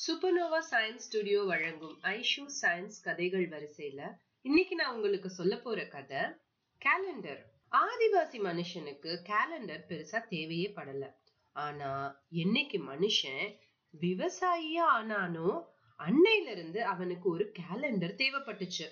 Supernova science studio வழங்கும் Aishu science கதைகள் வரிசையில இன்னைக்கு நான் உங்களுக்கு சொல்ல போற கதை கேலண்டர் ஆதிவாசி மனுஷனுக்கு கேலண்டர் பெருசா தேவையே படல. ஆனா என்னைக்கு மனுஷன் விவசாயியா ஆனானோ அன்னையில இருந்து அவனுக்கு ஒரு கேலண்டர் தேவைப்பட்டுச்சு.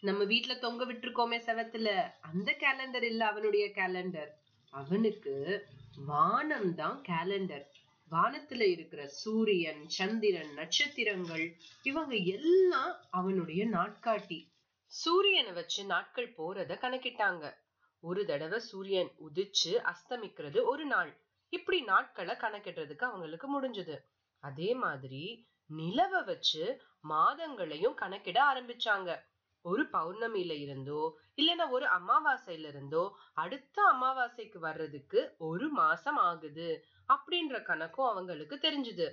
நம்ம வீட்ல தொங்க விட்டுருக்கோமே செவத்துல அந்த கேலண்டர் இல்ல அவனுடைய கேலண்டர் அவனுக்கு வானம் தான் கேலண்டர் வானத்துல இருக்கிற சூரியன் சந்திரன் நட்சத்திரங்கள் இவங்க எல்லாம் அவனுடைய நாட்காட்டி. சூரியனை வச்சு நாட்கள் போறத கணக்கிட்டாங்க. ஒரு தடவை சூரியன் உதிச்சு அஸ்தமிக்கிறது ஒரு நாள். இப்படி நாட்களை கணக்கிடுறதுக்கு அவங்களுக்கு முடிஞ்சது. அதே மாதிரி நிலவை வச்சு மாதங்களையும் கணக்கிட ஆரம்பிச்சாங்க. ஒரு பௌர்ணமியில இருந்தோ இல்லைன்னா ஒரு அமாவாசையில இருந்தோ அடுத்த அமாவாசைக்கு வர்றதுக்கு ஒரு மாசம் ஆகுது அப்படின்ற கணக்கும் அவங்களுக்கு தெரிஞ்சுது.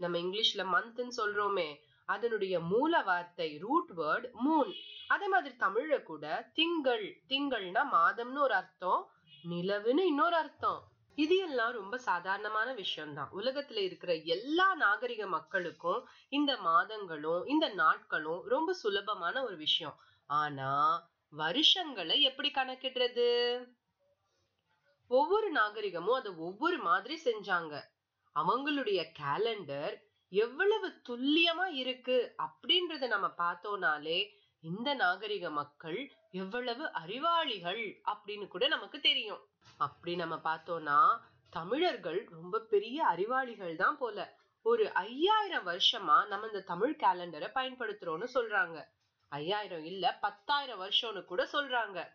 நம்ம இங்கிலீஷ்ல மந்த்ன்னு சொல்றோமே அதனுடைய மூல வார்த்தை ரூட் வேர்ட் மூன் அதே மாதிரி தமிழ்ல கூட திங்கள் திங்கள்னா மாதம்னு ஒரு அர்த்தம் நிலவுன்னு இன்னொரு அர்த்தம். இது எல்லாம் ரொம்ப சாதாரணமான விஷயம்தான். உலகத்துல இருக்கிற எல்லா நாகரிக மக்களுக்கும் இந்த மாதங்களும் இந்த நாட்களும் ரொம்ப சுலபமான ஒரு விஷயம். ஆனா வருஷங்களை எப்படி கணக்கிடுறது? ஒவ்வொரு நாகரிகமும் அதை ஒவ்வொரு மாதிரி செஞ்சாங்க. அவங்களுடைய கேலண்டர் எவ்வளவு துல்லியமா இருக்கு அப்படின்றத நம்ம பார்த்தோம்னாலே இந்த நாகரிக மக்கள் எவ்வளவு அறிவாளிகள் அப்படின்னு கூட நமக்கு தெரியும். அப்படி நம்ம பார்த்தோம்னா தமிழர்கள் ரொம்ப பெரிய அறிவாளிகள் தான் போல. ஒரு ஐயாயிரம் வருஷமா நம்ம இந்த தமிழ் கேலண்டரை பயன்படுத்துறோம்னு சொல்றாங்க. ஐயாயிரம் இல்ல பத்தாயிரம் வருஷம்னு கூட சொல்றாங்க.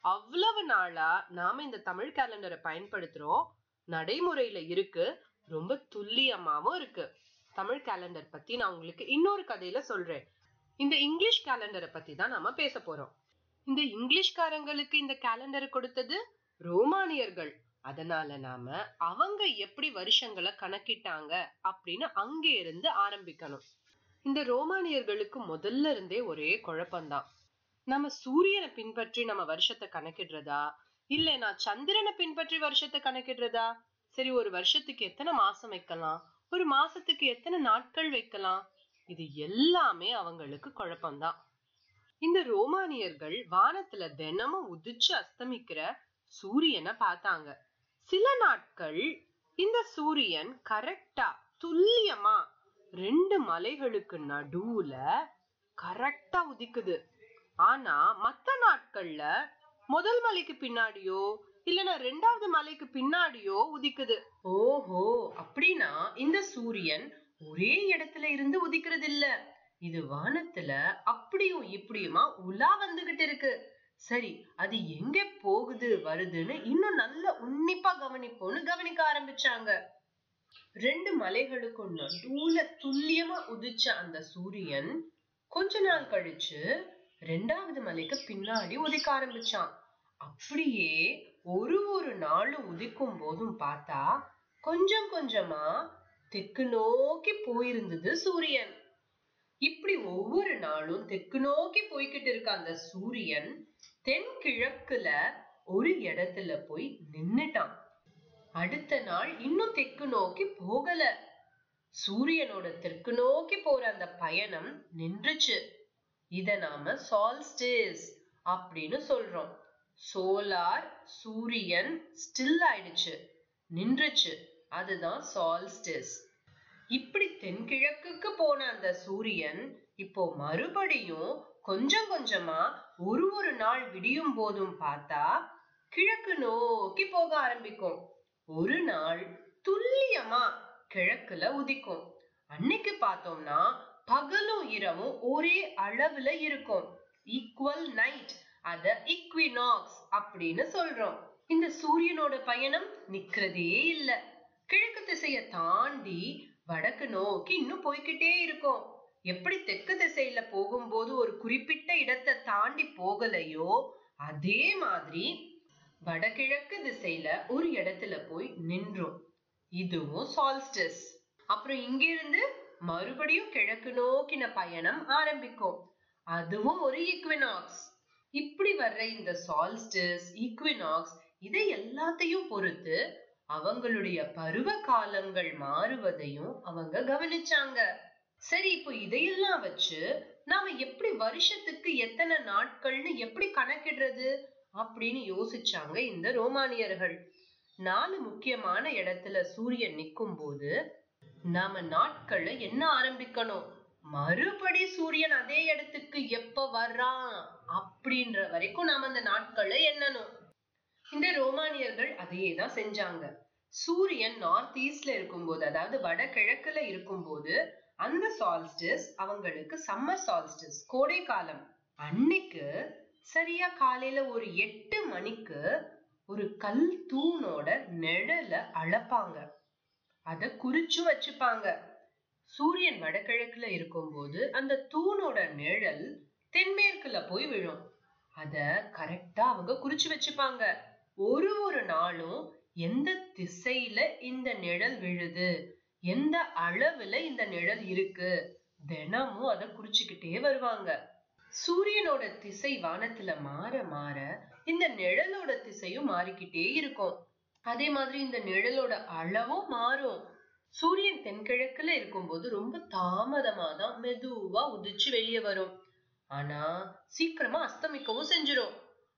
அவ்வளவு நாளா நாம இந்த தமிழ் கேலண்டரை பயன்படுத்துறோம். நடைமுறையில இருக்கு. ரொம்ப துல்லியமாவும் இருக்கு. தமிழ் கேலண்டர் பத்தி நான் உங்களுக்கு இன்னொரு கதையில சொல்றேன். இந்த இங்கிலீஷ் கேலண்டரை பத்தி தான் நாம பேச போறோம். இந்த இங்கிலீஷ்காரங்களுக்கு இந்த கேலண்டரை கொடுத்தது? ரோமானியர்கள். அதனால நாம அவங்க எப்படி வருஷங்களை கணக்கிட்டாங்க அப்படின்னு அங்கே இருந்து ஆரம்பிக்கணும். இந்த ரோமானியர்களுக்கு முதல்ல இருந்தே ஒரே குழப்பம்தான். நம்ம சூரியனை பின்பற்றி நம்ம வருஷத்தை கணக்கிடுறதா? இல்லைனா சந்திரனை பின்பற்றி வருஷத்தை கணக்கிடுறதா? சரி ஒரு வருஷத்துக்கு எத்தனை மாசம் வைக்கலாம்? ஒரு மாசத்துக்கு எத்தனை நாட்கள் வைக்கலாம்? இது எல்லாமே அவங்களுக்கு குழப்பம்தான். இந்த ரோமானியர்கள் வானத்துல தினமும் உதிச்சு அஸ்தமிக்கிற சூரியனை பார்த்தாங்க. சில நாட்கள் இந்த சூரியன் கரெக்டா துல்லியமா ரெண்டு மலைகளுக்கு நடுவுல கரெக்டா உதிக்குது. ஆனா மத்த நாட்கள்ல முதல் மலைக்கு பின்னாடியோ இல்லனா ரெண்டாவது மலைக்கு பின்னாடியோ உதிக்குது. ஓஹோ அப்படின்னா இந்த சூரியன் ஒரே இடத்துல இருந்து உதிக்கிறது இல்ல இது வானத்துல அப்படியும் இப்படியுமா உலா வந்துகிட்டு இருக்கு. சரி அது எங்க போகுது வருதுன்னு இன்னும் நல்ல உன்னிப்பா கவனிப்போம்னு கவனிக்க ஆரம்பிச்சாங்க. ரெண்டு மலைகளுக்கும் நடுவுல துல்லியமா உதிச்ச அந்த சூரியன் கொஞ்ச நாள் கழிச்சு ரெண்டாவது மலைக்கு பின்னாடி உதிக்க ஆரம்பிச்சான். அப்படியே ஒரு ஒரு நாளும் உதிக்கும் போதும் பார்த்தா கொஞ்சம் கொஞ்சமா தெற்கு நோக்கி போயிருந்தது சூரியன். இப்படி ஒவ்வொரு நாளும் தெற்கு நோக்கி போய்கிட்டு இருக்க அந்த சூரியன் தென்கிழக்குல ஒரு இடத்துல போய் நின்னுட்டான். அடுத்த நாள் இன்னும் தெற்கு நோக்கி போகல. சூரியனோட தெற்கு நோக்கி போற அந்த பயணம் நின்றுச்சு. இத நாம சால்ஸ்டிஸ் அப்படின்னு சொல்றோம். சோலார் சூரியன் ஸ்டில் ஆயிடுச்சு. நின்றுச்சு. அதுதான் சால்ஸ்டிஸ் இப்படி தென்கிழக்குக்கு போன அந்த சூரியன் இப்போ மறுபடியும் கொஞ்சம் கொஞ்சமா ஒரு ஒரு நாள் விடியும் போதும் பார்த்தா கிழக்கு நோக்கி போக ஆரம்பிக்கும். ஒரு நாள் துல்லியமா கிழக்குல உதிக்கும். அன்னைக்கு பார்த்தோம்னா பகலும் இரவும் ஒரே அளவுல இருக்கும். ஈக்குவல் நைட் அத இக்வினாக்ஸ் அப்படின்னு சொல்றோம். இந்த சூரியனோட பயணம் நிக்கிறதே இல்ல. கிழக்கு திசைய தாண்டி வடக்கு நோக்கி இன்னும் போய்கிட்டே இருக்கும். எப்படி தெற்கு திசையில போகும்போது ஒரு குறிப்பிட்ட இடத்தை தாண்டி போகலையோ அதே மாதிரி வடகிழக்கு திசையில ஒரு இடத்துல போய் நின்றும். இதுவும் சால்ஸ்டஸ் அப்புறம் இங்கிருந்து மறுபடியும் கிழக்கு நோக்கின பயணம் ஆரம்பிக்கும். அதுவும் ஒரு ஈக்வினாக்ஸ் இப்படி வர்ற இந்த சால்ஸ்டஸ் ஈக்வினாக்ஸ் இதை எல்லாத்தையும் பொறுத்து அவங்களுடைய பருவ காலங்கள் மாறுவதையும் அவங்க கவனிச்சாங்க. சரி இப்போ இதையெல்லாம் வச்சு நாம எப்படி வருஷத்துக்கு எத்தனை நாட்கள்னு எப்படி கணக்கிடுறது அப்படின்னு யோசிச்சாங்க இந்த ரோமானியர்கள். நாலு முக்கியமான இடத்துல சூரியன் நிக்கும் போது நாம நாட்களை என்ன ஆரம்பிக்கணும்? மறுபடி சூரியன் அதே இடத்துக்கு எப்ப வர்றான் அப்படின்ற வரைக்கும் நாம அந்த நாட்களை எண்ணணும். இந்த ரோமானியர்கள் அதையே தான் செஞ்சாங்க. சூரியன் நார்த் ஈஸ்ட்ல இருக்கும்போது அதாவது வடகிழக்குல இருக்கும்போது அந்த சால்ஸ்டிஸ் அவங்களுக்கு சம்மர் சால்ஸ்டிஸ் கோடை காலம் அன்னைக்கு சரியா காலையில ஒரு எட்டு மணிக்கு ஒரு கல் தூணோட நிழல அளப்பாங்க. அத குறிச்சு வச்சுப்பாங்க. சூரியன் வடகிழக்குல இருக்கும்போது அந்த தூணோட நிழல் தென்மேற்குல போய் விழும். அத கரெக்டா அவங்க குறிச்சு வச்சுப்பாங்க. ஒரு ஒரு நாளும் எந்த திசையில இந்த நிழல் விழுது? எந்த அளவுல இந்த நிழல் இருக்கு? தினமும் அதை குறிச்சுக்கிட்டே வருவாங்க. சூரியனோட திசை வானத்துல மாற மாற இந்த நிழலோட திசையும் மாறிக்கிட்டே இருக்கும். அதே மாதிரி இந்த நிழலோட அளவும் மாறும். சூரியன் தென்கிழக்குல இருக்கும்போது ரொம்ப தாமதமா தான் மெதுவா உதிச்சு வெளியே வரும். ஆனா சீக்கிரமா அஸ்தமிக்கவும் செஞ்சிடும்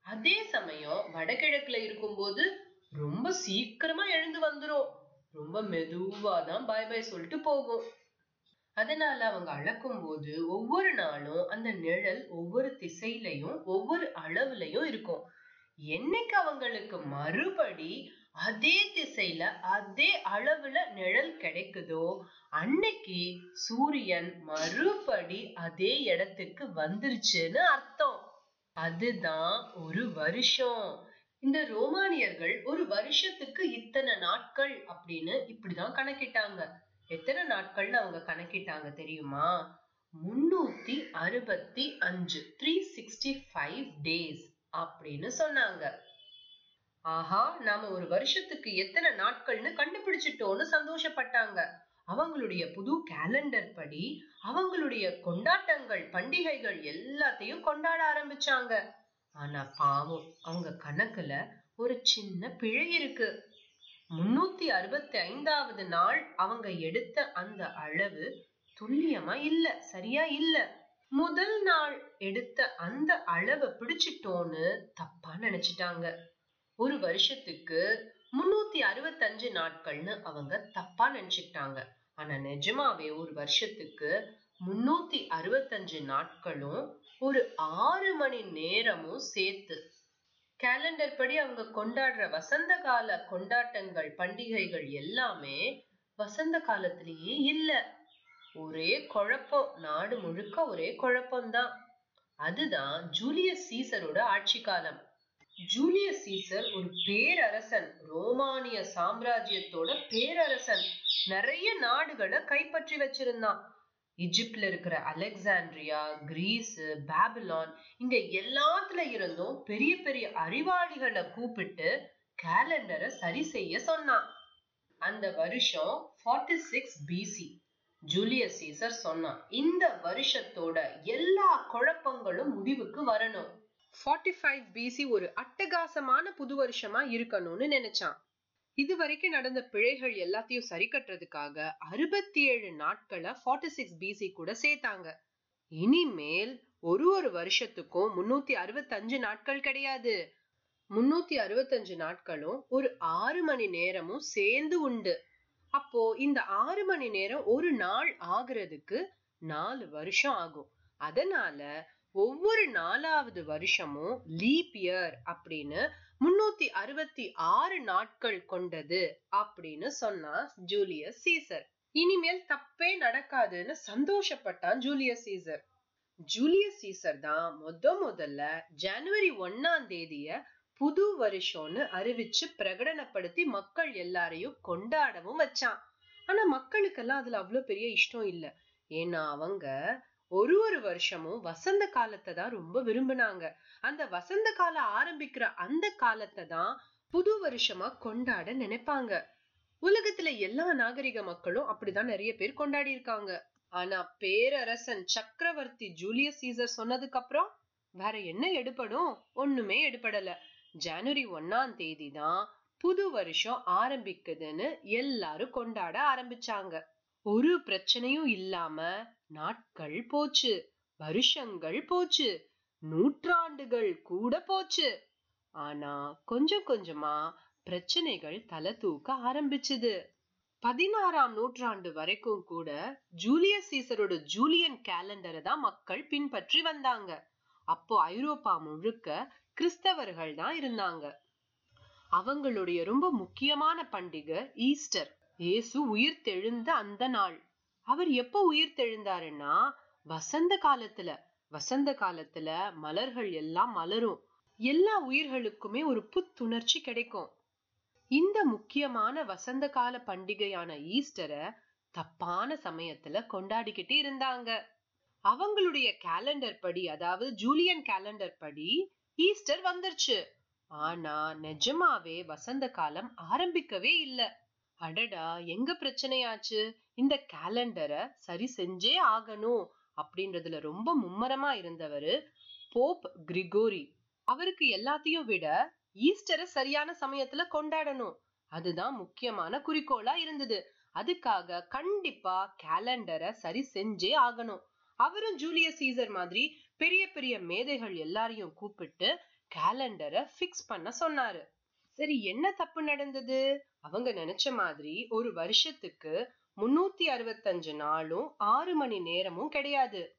அதே சமயம் வடகிழக்குல இருக்கும்போது ரொம்ப சீக்கிரமா எழுந்து வந்துரும். ரொம்ப மெதுவா தான் பாய் பாய் சொல்லிட்டு போகும். அதனால அவங்க அளக்கும் போது ஒவ்வொரு நாளும் அந்த நிழல் ஒவ்வொரு திசையிலையும் ஒவ்வொரு அளவுலையும் இருக்கும். என்னைக்கு அவங்களுக்கு மறுபடி அதே திசையில அதே அளவுல நிழல் கிடைக்குதோ அன்னைக்கு சூரியன் மறுபடி அதே இடத்துக்கு வந்துருச்சுன்னு அர்த்தம். அதுதான் ஒரு வருஷம். இந்த ரோமானியர்கள் ஒரு வருஷத்துக்கு இத்தனை நாட்கள் அப்படின்னு இப்படிதான் கணக்கிட்டாங்க. எத்தனை நாட்கள்னு அவங்க கணக்கிட்டாங்க தெரியுமா? முன்னூத்தி அறுபத்தி அஞ்சு த்ரீ சிக்ஸ்டி ஃபைவ் டேஸ் அப்படின்னு சொன்னாங்க. ஆஹா நாம ஒரு வருஷத்துக்கு எத்தனை நாட்கள்னு கண்டுபிடிச்சிட்டோம்னு சந்தோஷப்பட்டாங்க. அவங்களுடைய புது கேலண்டர் படி அவங்களுடைய கொண்டாட்டங்கள் பண்டிகைகள் எல்லாத்தையும் கொண்டாட ஆரம்பிச்சாங்க. ஆனா பாவம் அவங்க கணக்குல ஒரு சின்ன பிழை இருக்கு. முன்னூத்தி அறுபத்தி ஐந்தாவது நாள் அவங்க எடுத்த அந்த அளவு துல்லியமா இல்ல சரியா இல்ல. முதல் நாள் எடுத்த அந்த அளவை பிடிச்சிட்டோன்னு தப்பா நினைச்சிட்டாங்க. ஒரு வருஷத்துக்கு முன்னூத்தி அறுபத்தஞ்சு நாட்கள்னு அவங்க தப்பா நினைச்சுக்கிட்டாங்க. ஆனா நிஜமாவே ஒரு வருஷத்துக்கு முன்னூத்தி அறுபத்தஞ்சு நாட்களும் ஒரு ஆறு மணி நேரமும் சேர்த்து கேலண்டர் படி அவங்க கொண்டாடுற வசந்த கால கொண்டாட்டங்கள் பண்டிகைகள் எல்லாமே வசந்த காலத்திலேயே இல்ல. ஒரே குழப்பம். நாடு முழுக்க ஒரே குழப்பம்தான். அதுதான் ஜூலியஸ் சீசரோட ஆட்சி காலம். ஜூலியஸ் சீசர் ஒரு பேரரசன் ரோமானிய சாம்ராஜ்யத்தோட பேரரசன். நிறைய நாடுகளை கைப்பற்றி வச்சிருந்தான். இஜிப்ட்ல இருக்கிற அலெக்சாண்ட்ரியா கிரீஸ் பாபிலான் இங்க எல்லாத்துல இருந்தும் பெரிய பெரிய அறிவாளிகளை கூப்பிட்டு கேலண்டரை சரி செய்ய சொன்னான். அந்த வருஷம் forty six BC Julius Caesar சொன்னான். இந்த வருஷத்தோட எல்லா குழப்பங்களும் முடிவுக்கு வரணும். ஃபார்ட்டி ஃபைவ் பிசி ஒரு அட்டகாசமான புது வருஷமா இருக்கணும்னு நினைச்சான். இது வரைக்கும் நடந்த பிழைகள் எல்லாத்தையும் சரி கட்டுறதுக்காக அறுபத்தி ஏழு நாட்களை ஃபார்ட்டி சிக்ஸ் பிசி கூட சேர்த்தாங்க. இனிமேல் ஒரு ஒரு வருஷத்துக்கும் முன்னூத்தி அறுபத்தஞ்சு நாட்கள் கிடையாது. முன்னூத்தி அறுபத்தஞ்சு நாட்களும் ஒரு ஆறு மணி நேரமும் சேர்ந்து உண்டு. அப்போ இந்த ஆறு மணி நேரம் ஒரு நாள் ஆகுறதுக்கு நாலு வருஷம் ஆகும். அதனால ஒவ்வொரு நாலாவது வருஷமும் லீப் இயர் அப்படின்னு முன்னூத்தி அறுபத்தி ஆறு நாட்கள் கொண்டது அப்படின்னு சொன்னா ஜூலியஸ் சீசர். இனிமேல் தப்பே நடக்காதுன்னு சந்தோஷப்பட்டான் ஜூலியஸ் சீசர். ஜூலியஸ் சீசர் தான் முத முதல்ல ஜனவரி ஒன்னாம் தேதிய புது வருஷம்னு அறிவிச்சு பிரகடனப்படுத்தி மக்கள் எல்லாரையும் கொண்டாடவும் வச்சான். ஆனா மக்களுக்கெல்லாம் அதுல அவ்வளவு பெரிய இஷ்டம் இல்ல. ஏன்னா அவங்க ஒரு ஒரு வருஷமும் வசந்த காலத்தை தான் ரொம்ப விரும்பினாங்க. அந்த வசந்த காலம் ஆரம்பிக்கிற அந்த காலத்தை தான் புது வருஷமா கொண்டாட நினைப்பாங்க. உலகத்துல எல்லா நாகரிக மக்களும் அப்படிதான் நிறைய பேர் கொண்டாடி இருக்காங்க. ஆனா பேரரசன் சக்கரவர்த்தி ஜூலியஸ் சீசர் சொன்னதுக்கு அப்புறம் வேற என்ன எடுப்படும் ஒண்ணுமே எடுப்படல ஜனவரி ஒன்னாம் தேதி தான் புது வருஷம் ஆரம்பிக்குதுன்னு எல்லாரும் கொண்டாட ஆரம்பிச்சாங்க. ஒரு பிரச்சனையும் இல்லாம நாட்கள் போச்சு வருஷங்கள் போச்சு நூற்றாண்டுகள் கூட போச்சு. ஆனா கொஞ்சம் கொஞ்சமா பிரச்சனைகள் தலை தூக்க ஆரம்பிச்சது. பதினாறாம் நூற்றாண்டு வரைக்கும் கூட ஜூலியஸ் சீசரோட ஜூலியன் கேலண்டரை தான் மக்கள் பின்பற்றி வந்தாங்க. அப்போ ஐரோப்பா முழுக்க கிறிஸ்தவர்கள் தான் இருந்தாங்க. அவங்களுடைய ரொம்ப முக்கியமான பண்டிகை ஈஸ்டர். இயேசு உயிர் தெழுந்த அந்த நாள். அவர் எப்ப உயிர் தெழுந்தாருன்னா வசந்த காலத்துல. வசந்த காலத்துல மலர்கள் எல்லாம் மலரும். எல்லா உயிர்களுக்குமே ஒரு புத்துணர்ச்சி கிடைக்கும். இந்த முக்கியமான வசந்த கால பண்டிகையான ஈஸ்டரை தப்பான சமயத்துல கொண்டாடிக்கிட்டு இருந்தாங்க. அவங்களுடைய கேலண்டர் படி அதாவது ஜூலியன் கேலண்டர் படி ஈஸ்டர் வந்துருச்சு. ஆனா நிஜமாவே வசந்த காலம் ஆரம்பிக்கவே இல்ல. அடடா எங்க பிரச்சனையாச்சு? இந்த கேலண்டரை சரி செஞ்சே ஆகணும் அப்படின்றதுல ரொம்ப மும்மரமா இருந்தவரு போப் கிரிகோரி அவருக்கு எல்லாத்தையும் விட ஈஸ்டரை சரியான சமயத்துல கொண்டாடணும். அதுதான் முக்கியமான குறிக்கோளா இருந்தது. அதுக்காக கண்டிப்பா கேலண்டரை சரி செஞ்சே ஆகணும். அவரும் ஜூலியஸ் சீசர் மாதிரி பெரிய பெரிய மேதைகள் எல்லாரையும் கூப்பிட்டு கேலண்டரை ஃபிக்ஸ் பண்ண சொன்னாரு. சரி என்ன தப்பு நடந்தது? அவங்க நினைச்ச மாதிரி ஒரு வருஷத்துக்கு முன்னூத்தி அறுபத்தஞ்சு நாளும் ஆறு மணி நேரமும் கிடையாது.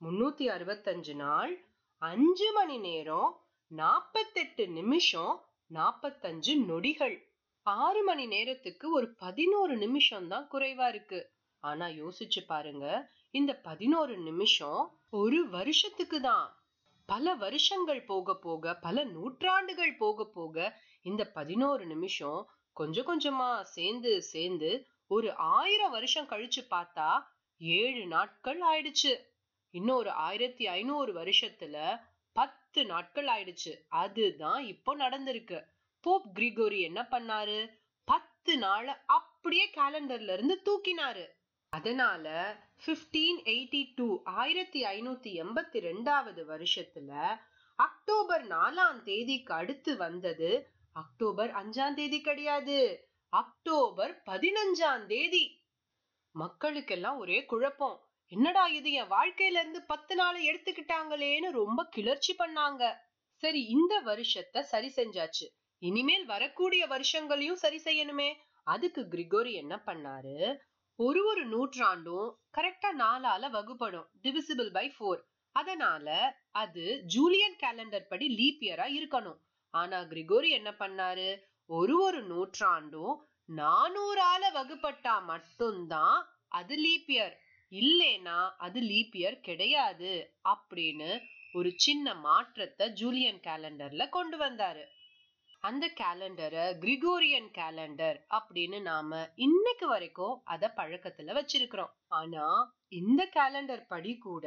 முன்னூத்தி அறுபத்தஞ்சு நாள் அஞ்சு மணி நேரம் நாப்பத்தெட்டு நிமிஷம் நாப்பத்தஞ்சு நொடிகள். ஆறு மணி நேரத்துக்கு ஒரு பதினோரு நிமிஷம் தான் குறைவா இருக்கு. ஆனா யோசிச்சு பாருங்க இந்த பதினோரு நிமிஷம் ஒரு வருஷத்துக்கு தான். பல வருஷங்கள் போக போக பல நூற்றாண்டுகள் போக போக இந்த பதினோரு நிமிஷம் கொஞ்சம் கொஞ்சமா சேர்ந்து சேர்ந்து ஒரு ஆயிரம் வருஷம் கழிச்சு பார்த்தா ஏழு நாட்கள் ஆயிடுச்சு. இன்னொரு ஆயிரத்தி ஐநூறு வருஷத்துல பத்து நாட்கள் ஆயிடுச்சு. அதுதான் இப்போ நடந்திருக்கு. போப் கிரிகோரி என்ன பண்ணாரு? பத்து நாள் அப்படியே கேலண்டர்ல இருந்து தூக்கினாரு. அதனால பிப்டீன் எயிட்டி டூ ஆயிரத்தி ஐநூத்தி எண்பத்தி ரெண்டாவது வருஷத்துல அக்டோபர் நாலாம் தேதிக்கு அடுத்து வந்தது. அக்டோபர் அஞ்சாம் தேதி கிடையாது. அக்டோபர் பதினஞ்சாம் தேதி. மக்களுக்கெல்லாம் ஒரே குழப்பம். என்னடா இது என் வாழ்க்கையில இருந்து பத்து நாளை எடுத்துக்கிட்டாங்களேன்னு ரொம்ப கிளர்ச்சி பண்ணாங்க. சரி இந்த வருஷத்தை சரி செஞ்சாச்சு. இனிமேல் வரக்கூடிய வருஷங்களையும் சரி செய்யணுமே. அதுக்கு கிரிகோரி என்ன பண்ணாரு? ஒரு ஒரு நூற்றாண்டும் கரெக்டா நாலால வகுப்படும். டிவிசிபிள் பை ஃபோர் அதனால அது ஜூலியன் கேலண்டர் படி லீப் இயரா இருக்கணும். ஆனா கிரிகோரி என்ன பண்ணாரு? ஒரு ஒரு நூற்றாண்டும் நானூறால வகுப்பட்டா மட்டும்தான் அது லீப் இயர் இல்லைனா அது லீப் இயர் கிடையாது. அப்படின்னு ஒரு சின்ன மாற்றத்தை ஜூலியன் கேலண்டர்ல கொண்டு வந்தாரு. அந்த கேலண்டரை கிரிகோரியன் கேலண்டர் அப்படின்னு நாம இன்னைக்கு வரைக்கும் அத பழக்கத்துல வச்சிருக்கிறோம். ஆனா இந்த கேலண்டர் படி கூட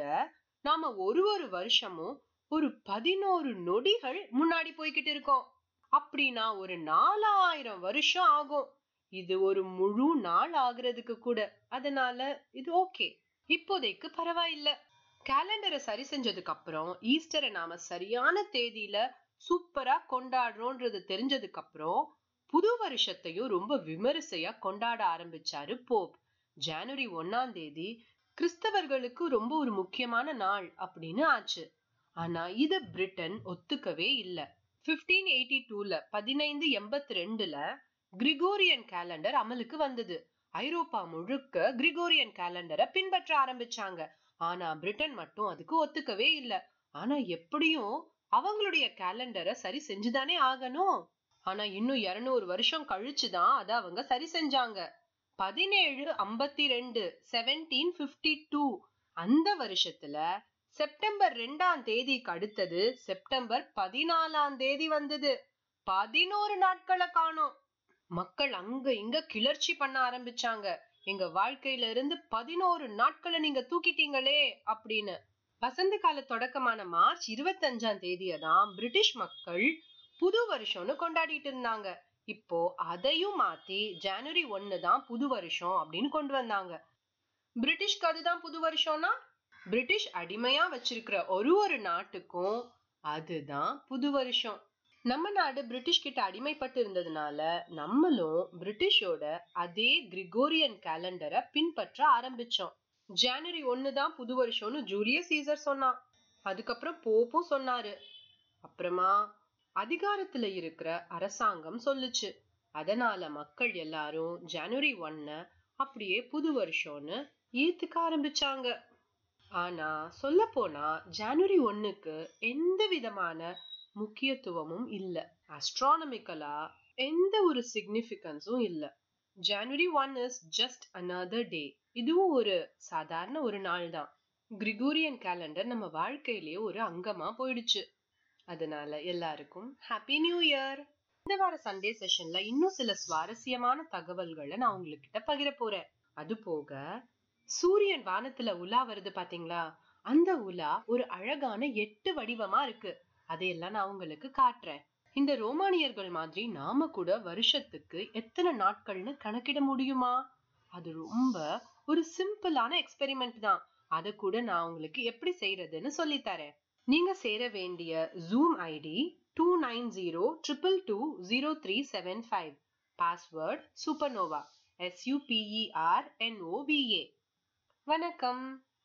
நாம ஒரு ஒரு வருஷமும் ஒரு பதினோரு நொடிகள் முன்னாடி போய்கிட்டு இருக்கோம். அப்படின்னா ஒரு நாலாயிரம் வருஷம் ஆகும். இது ஒரு முழு நாள் ஆகுறதுக்கு கூட. அதனால இது ஓகே இப்போதைக்கு பரவாயில்ல. கேலண்டரை சரி செஞ்சதுக்கு அப்புறம் ஈஸ்டரை நாம சரியான தேதியில சூப்பரா கொண்டாடுறோன்றது தெரிஞ்சதுக்கு அப்புறம் புது வருஷத்தையும் ரொம்ப விமரிசையா கொண்டாட ஆரம்பிச்சாரு போப். ஜனவரி ஒன்னாம் தேதி கிறிஸ்தவர்களுக்கு ரொம்ப ஒரு முக்கியமான நாள் அப்படின்னு ஆச்சு. ஆனா இத பிரிட்டன் ஒத்துக்கவே இல்ல. பிப்டீன் எயிட்டி டூல பதினைந்து எண்பத்தி ரெண்டுல கிரிகோரியன் கேலண்டர் அமலுக்கு வந்தது. ஐரோப்பா முழுக்க கிரிகோரியன் கேலண்டரை பின்பற்ற ஆரம்பிச்சாங்க. ஆனா பிரிட்டன் மட்டும் அதுக்கு ஒத்துக்கவே இல்ல. ஆனா எப்படியும் அவங்களுடைய கேலண்டரை சரி செஞ்சுதானே ஆகணும். ஆனா இன்னும் இருநூறு வருஷம் கழிச்சுதான் அத அவங்க சரி செஞ்சாங்க. பதினேழு ஐம்பத்தி ரெண்டு செவன்டீன் பிப்டி டூ அந்த வருஷத்துல செப்டம்பர் ரெண்டாம் தேதிக்கு அடுத்தது செப்டம்பர் பதினாலாம் தேதி வந்தது. பதினோரு நாட்களை காணோம். மக்கள் அங்க இங்க கிளர்ச்சி பண்ண ஆரம்பிச்சாங்க. எங்க வாழ்க்கையில இருந்து பதினோரு நாட்களை நீங்க தூக்கிட்டீங்களே அப்படின்னு. வசந்த கால தொடக்கமான மார்ச் இருபத்தஞ்சாம் தேதியை தான் பிரிட்டிஷ் மக்கள் புது வருஷம்னு கொண்டாடிட்டு இருந்தாங்க. இப்போ அதையும் மாத்தி ஜனவரி ஒன்னு தான் புது வருஷம் அப்படின்னு கொண்டு வந்தாங்க. பிரிட்டிஷ்க்கு அதுதான் புது வருஷம்னா? பிரிட்டிஷ் அடிமையா வச்சிருக்கிற ஒரு ஒரு நாட்டுக்கும் அதுதான் புது வருஷம். நம்ம நாடு பிரிட்டிஷ் கிட்ட அடிமைப்பட்டு இருந்ததுனால நம்மளும் பிரிட்டிஷோட அதே கிரிகோரியன் கேலண்டரை பின்பற்ற ஆரம்பிச்சோம். ஜனவரி ஒன்னு தான் புது வருஷம்னு ஜூலியஸ் சீசர் சொன்னான். அதுக்கப்புறம் போப்பும் சொன்னாரு. அப்புறமா அதிகாரத்துல இருக்கிற அரசாங்கம் சொல்லுச்சு. அதனால மக்கள் எல்லாரும் ஜனவரி ஒன்ன அப்படியே புது வருஷம்னு ஈத்துக்க ஆரம்பிச்சாங்க. ஆனா சொல்ல போனா ஜனவரி ஒன்னுக்கு எந்த விதமான முக்கியத்துவமும் இல்ல. அஸ்ட்ரானமிக்கலா எந்த ஒரு சிக்னிபிகன்ஸும் இல்லை. January one is just another day இதுவும் ஒரு சாதாரண ஒரு நாள் தான். கிரிகோரியன் கேலண்டர் நம்ம வாழ்க்கையிலேயே ஒரு அங்கமா போயிடுச்சு. அதனால எல்லாருக்கும் ஹாப்பி நியூ இயர் இந்த வார சண்டே செஷன்ல இன்னும் சில சுவாரஸ்யமான தகவல்களை நான் உங்ககிட்ட பகிர போறேன். அது போக சூரியன் வானத்துல உலா வருது பாத்தீங்களா? அந்த உலா ஒரு அழகான எட்டு வடிவமா இருக்கு. அதையெல்லாம் நான் உங்களுக்கு காட்டுறேன். இந்த ரோமானியர்கள் மாதிரி நாம கூட வருஷத்துக்கு எத்தனை நாட்கள்னு கணக்கிட முடியுமா? அது ரொம்ப ஒரு சிம்பிளான எக்ஸ்பெரிமெண்ட் தான். அதை கூட நான் உங்களுக்கு எப்படி செய்யறதுன்னு சொல்லி தரேன் நீங்க சேர வேண்டிய Zoom ID two nine zero triple two zero three seven five password supernova S U P E R N O V A வணக்கம்.